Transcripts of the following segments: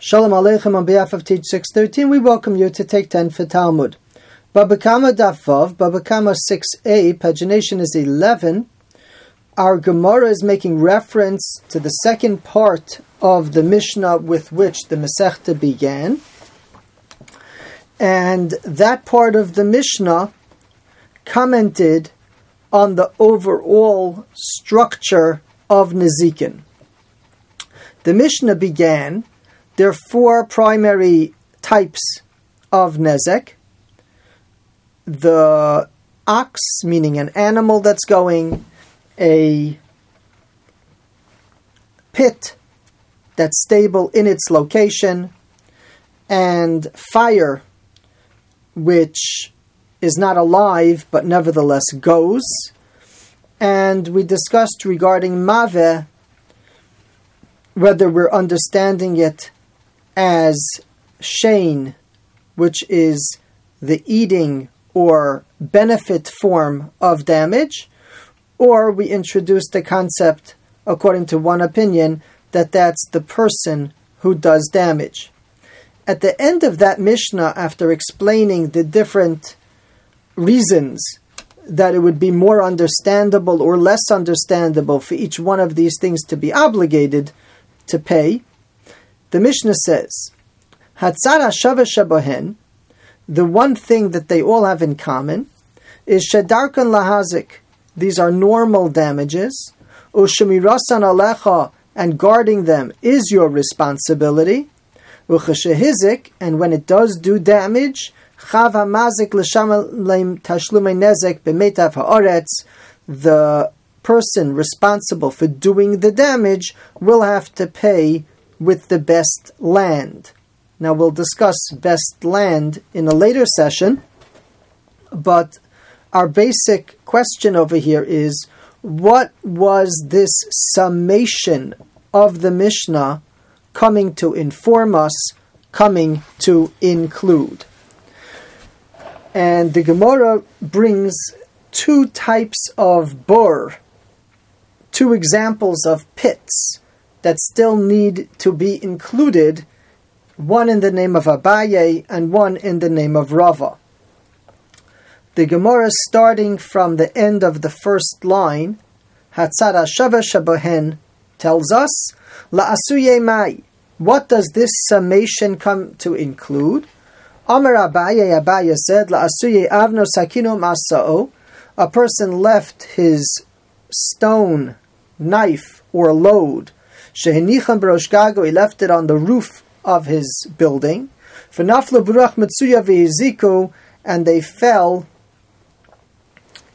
Shalom Aleichem on behalf of Teach 613, we welcome you to take 10 for Talmud. Babakama Dafov, Babakama 6a, pagination is 11. Our Gemara is making reference to the second part of the Mishnah with which the Masechta began. And that part of the Mishnah commented on the overall structure of Nezikin. The Mishnah began there are four primary types of nezek. The ox, meaning an animal that's going, a pit that's stable in its location, and fire, which is not alive but nevertheless goes. And we discussed regarding mave whether we're understanding it as shane, which is the eating or benefit form of damage, or we introduce the concept, according to one opinion, that that's the person who does damage. At the end of that Mishnah, after explaining the different reasons that it would be more understandable or less understandable for each one of these things to be obligated to pay, the Mishnah says, Hatzara Shava Shabohen, the one thing that they all have in common, is Shedarkan Lahazik. These are normal damages. Ushemirasan Alecha, and guarding them is your responsibility. Uchashehizik, and when it does do damage, Chav Hamazik L'Shamalem Tashlume Nezek Haaretz, the person responsible for doing the damage will have to pay with the best land. Now we'll discuss best land in a later session, but our basic question over here is what was this summation of the Mishnah coming to inform us, coming to include? And the Gemara brings two types of bor, two examples of pits that still need to be included, one in the name of Abaye and one in the name of Rava. The Gemara starting from the end of the first line, Hatzara Shava Shabohen, tells us, La'asuye Mai. What does this summation come to include? Amar Abaye Abaye said, La'asuye Avno Sakino Masa'o. A person left his stone, knife, or load Shehenichan he left it on the roof of his building. Mitsuya v'Yiziku, and they fell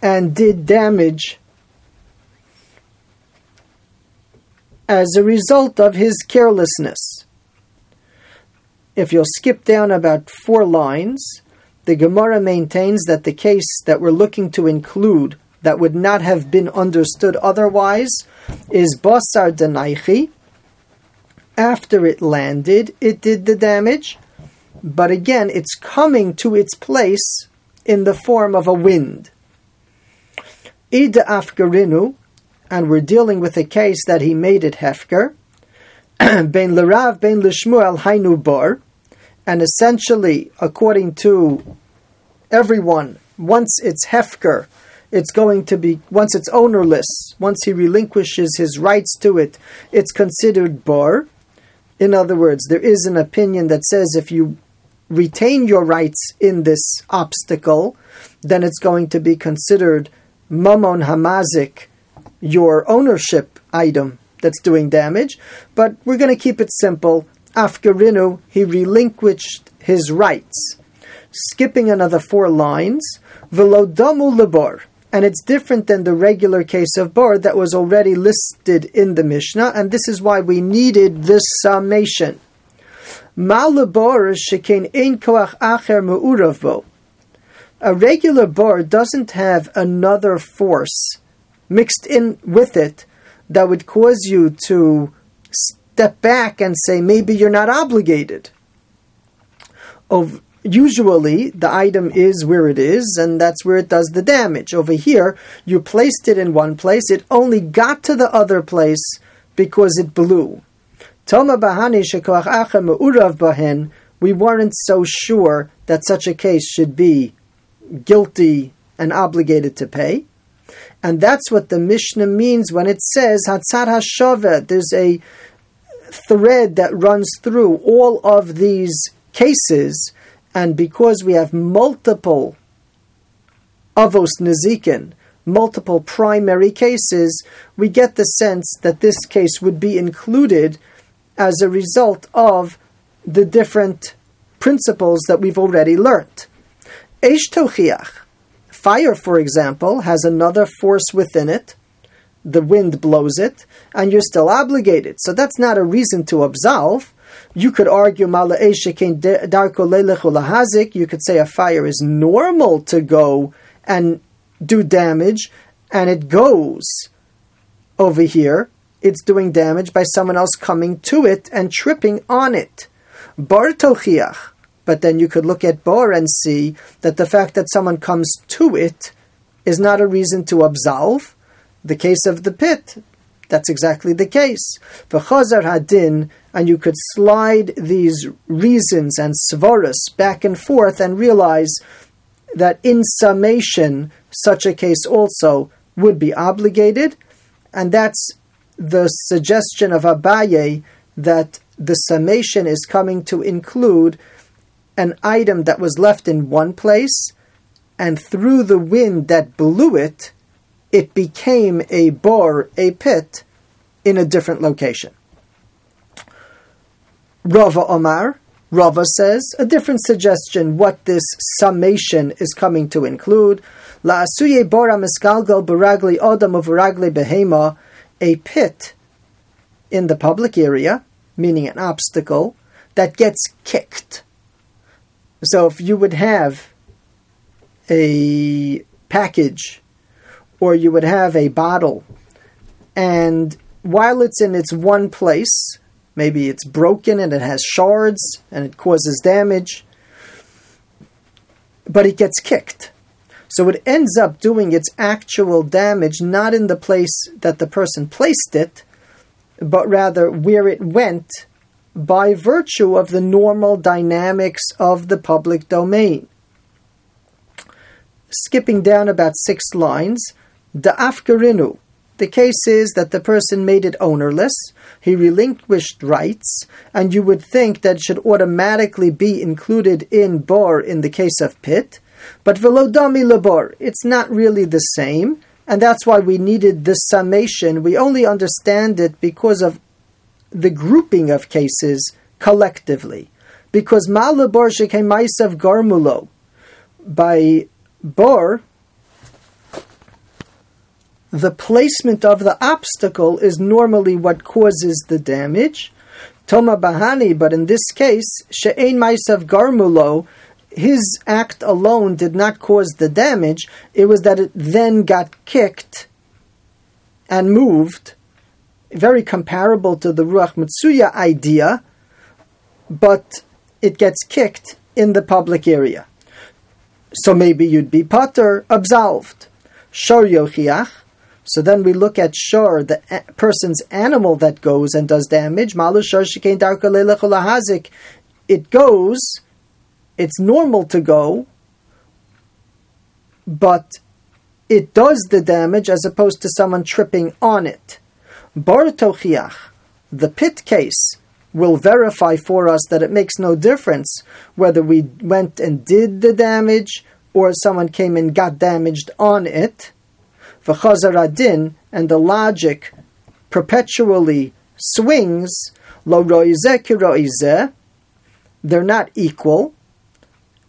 and did damage as a result of his carelessness. If you'll skip down about four lines, the Gemara maintains that the case that we're looking to include that would not have been understood otherwise is Basar Denaichi. After it landed, it did the damage, but again, it's coming to its place in the form of a wind. Ida Afgarinu, and we're dealing with a case that he made it Hefker, Ben Lerav, Ben Lishmuel, Hainu Bor, and essentially, according to everyone, once it's Hefker, it's going to be once it's ownerless, once he relinquishes his rights to it, it's considered bor. In other words, there is an opinion that says if you retain your rights in this obstacle, then it's going to be considered mamon hamazik, your ownership item that's doing damage. But we're going to keep it simple. Afgarinu, he relinquished his rights. Skipping another four lines, velodamu lebor and it's different than the regular case of bor that was already listed in the Mishnah, and this is why we needed this summation. A regular bor doesn't have another force mixed in with it that would cause you to step back and say maybe you're not obligated. Of usually the item is where it is and that's where it does the damage. Over here, you placed it in one place, it only got to the other place because it blew. We weren't so sure that such a case should be guilty and obligated to pay. And that's what the Mishnah means when it says Hatzar Hashava. There's a thread that runs through all of these cases, and because we have multiple avos nezikin, multiple primary cases, we get the sense that this case would be included as a result of the different principles that we've already learned. Eish tochiach. Fire, for example, has another force within it. The wind blows it, and you're still obligated. So that's not a reason to absolve. You could argue You could say a fire is normal to go and do damage, and it goes over here. It's doing damage by someone else coming to it and tripping on it. Bor tochiach but then you could look at Bor and see that the fact that someone comes to it is not a reason to absolve. The case of the pit, that's exactly the case. For Chazar Hadin, and you could slide these reasons and svaras back and forth and realize that in summation, such a case also would be obligated, and that's the suggestion of Abaye that the summation is coming to include an item that was left in one place, and through the wind that blew it, it became a bore, a pit, in a different location. Rava Omar, Rava says, a different suggestion what this summation is coming to include. La asuye bora miskalgal baragli odam uvaragli behema, a pit in the public area, meaning an obstacle, that gets kicked. So if you would have a package or you would have a bottle, and while it's in its one place, maybe it's broken and it has shards and it causes damage, but it gets kicked. So it ends up doing its actual damage not in the place that the person placed it, but rather where it went by virtue of the normal dynamics of the public domain. Skipping down about six lines, the afkarinu. The case is that the person made it ownerless, he relinquished rights, and you would think that should automatically be included in bor in the case of pit, but velodami labor, it's not really the same, and that's why we needed this summation. We only understand it because of the grouping of cases collectively. Because Malabor Shekemaisav Garmulo, by Bor, the placement of the obstacle is normally what causes the damage. Toma Bahani, but in this case, She'ein Maisav Garmulo, his act alone did not cause the damage, it was that it then got kicked and moved very comparable to the Ruach Mitsuya idea, but it gets kicked in the public area. So maybe you'd be patur, absolved. Shor yochiach. So then we look at shor, the person's animal that goes and does damage. Malu shor It goes, it's normal to go, but it does the damage as opposed to someone tripping on it. Bor Tochiach, the pit case, will verify for us that it makes no difference whether we went and did the damage or someone came and got damaged on it. V'chazaradin, and the logic perpetually swings, lo roizeh they're not equal,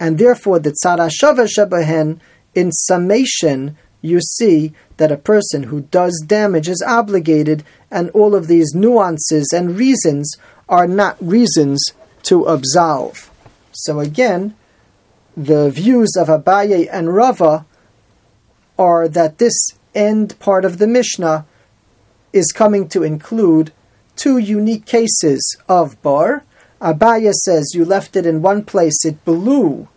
and therefore the tzara shabahen, in summation, you see that a person who does damage is obligated, and all of these nuances and reasons are not reasons to absolve. So again, the views of Abaye and Rava are that this end part of the Mishnah is coming to include two unique cases of bor. Abaye says you left it in one place, it blew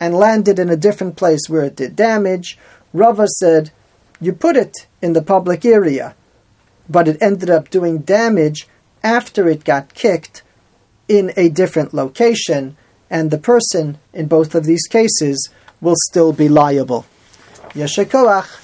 and landed in a different place where it did damage. Rava said, you put it in the public area, but it ended up doing damage after it got kicked in a different location, and the person in both of these cases will still be liable. Yeshakoach,